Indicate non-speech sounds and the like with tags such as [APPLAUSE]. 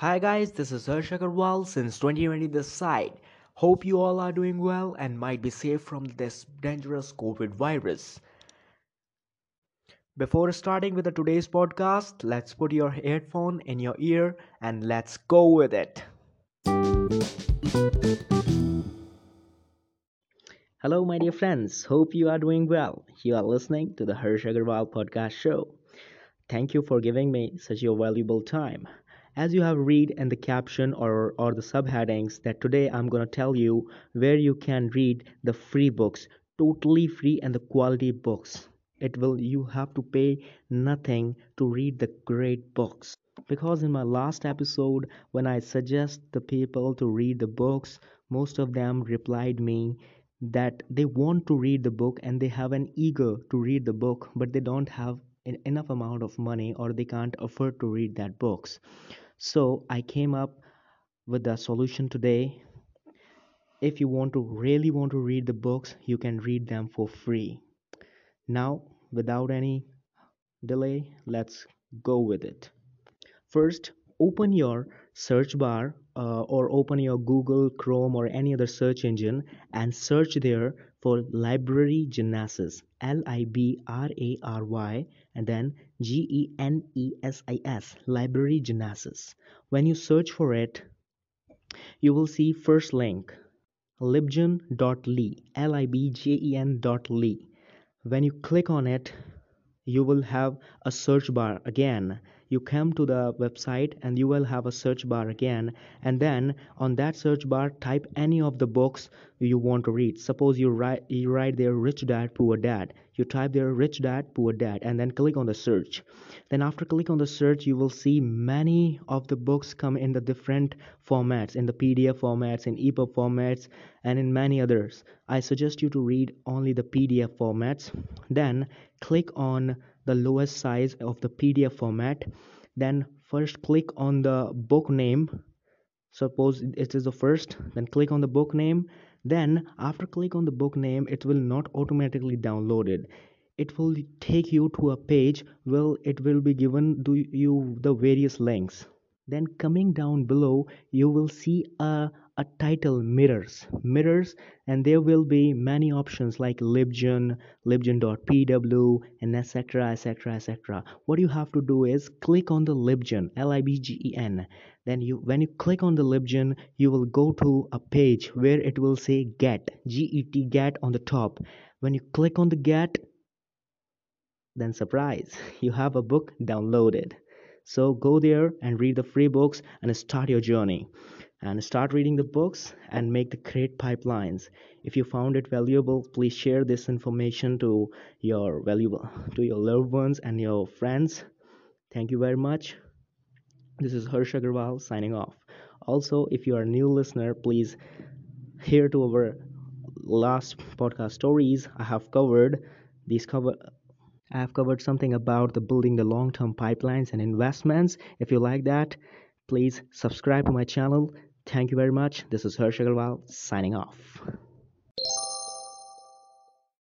Hi guys, this is Harsh Agarwal since 2020 this side. Hope you all are doing well and might be safe from this dangerous COVID virus. Before starting with the today's podcast, let's put your headphone in your ear and let's go with it. Hello, my dear friends. Hope you are doing well. You are listening to the Harsh Agarwal podcast show. Thank you for giving me such a valuable time. As you have read in the caption or, or the subheadings that today I'm going to tell you where you can read the free books, totally free and the quality books. It will you have to pay nothing to read the great books. Because in my last episode when I suggest the people to read the books, most of them replied me that they want to read the book and they have an eager to read the book but they don't have enough amount of money or they can't afford to read that books. So i came up with a solution today. If you want to really want to read the books you can read them for free. Now without any delay let's go with it. First open your search bar uh, or open your google chrome or any other search engine and search there for library genesis l-i-b-r-a-r-y and then G-E-N-E-S-I-S, Library Genesis. When you search for it, you will see first link, libgen.ly, L-I-B-J-E-N.ly. When you click on it, you will have a search bar again you come to the website and you will have a search bar again. And then on that search bar type any of the books you want to read. Suppose you write you write there rich dad poor dad. You type there rich dad poor dad and then click on the search. Then after click on the search you will see many of the books come in the different formats in the pdf formats in epub formats and in many others. I suggest you to read only the pdf formats. Then click on the lowest size of the PDF format then first click on the book name. Suppose it is the first then click on the book name. Then after click on the book name it will not automatically download it. It will take you to a page where it will be given to you the various links then coming down below you will see a a title mirrors. Mirrors and there will be many options like libgen libgen.pw and etc etc etc what you have to do is click on the libgen l-i-b-g-e-n then you when you click on the libgen you will go to a page where it will say get g-e-t get on the top. When you click on the get then surprise [LAUGHS] you have a book downloaded so go there and read the free books and start your journey. And start reading the books and make the great pipelines. If you found it valuable please share this information to your valuable to your loved ones and your friends. Thank you very much. This is Harsh Agarwal signing off. Also if you are a new listener please hear to our last podcast stories i have covered. These cover I have covered something about the building the long-term pipelines and investments. If you like that, please subscribe to my channel. Thank you very much. This is Harsh Agarwal signing off.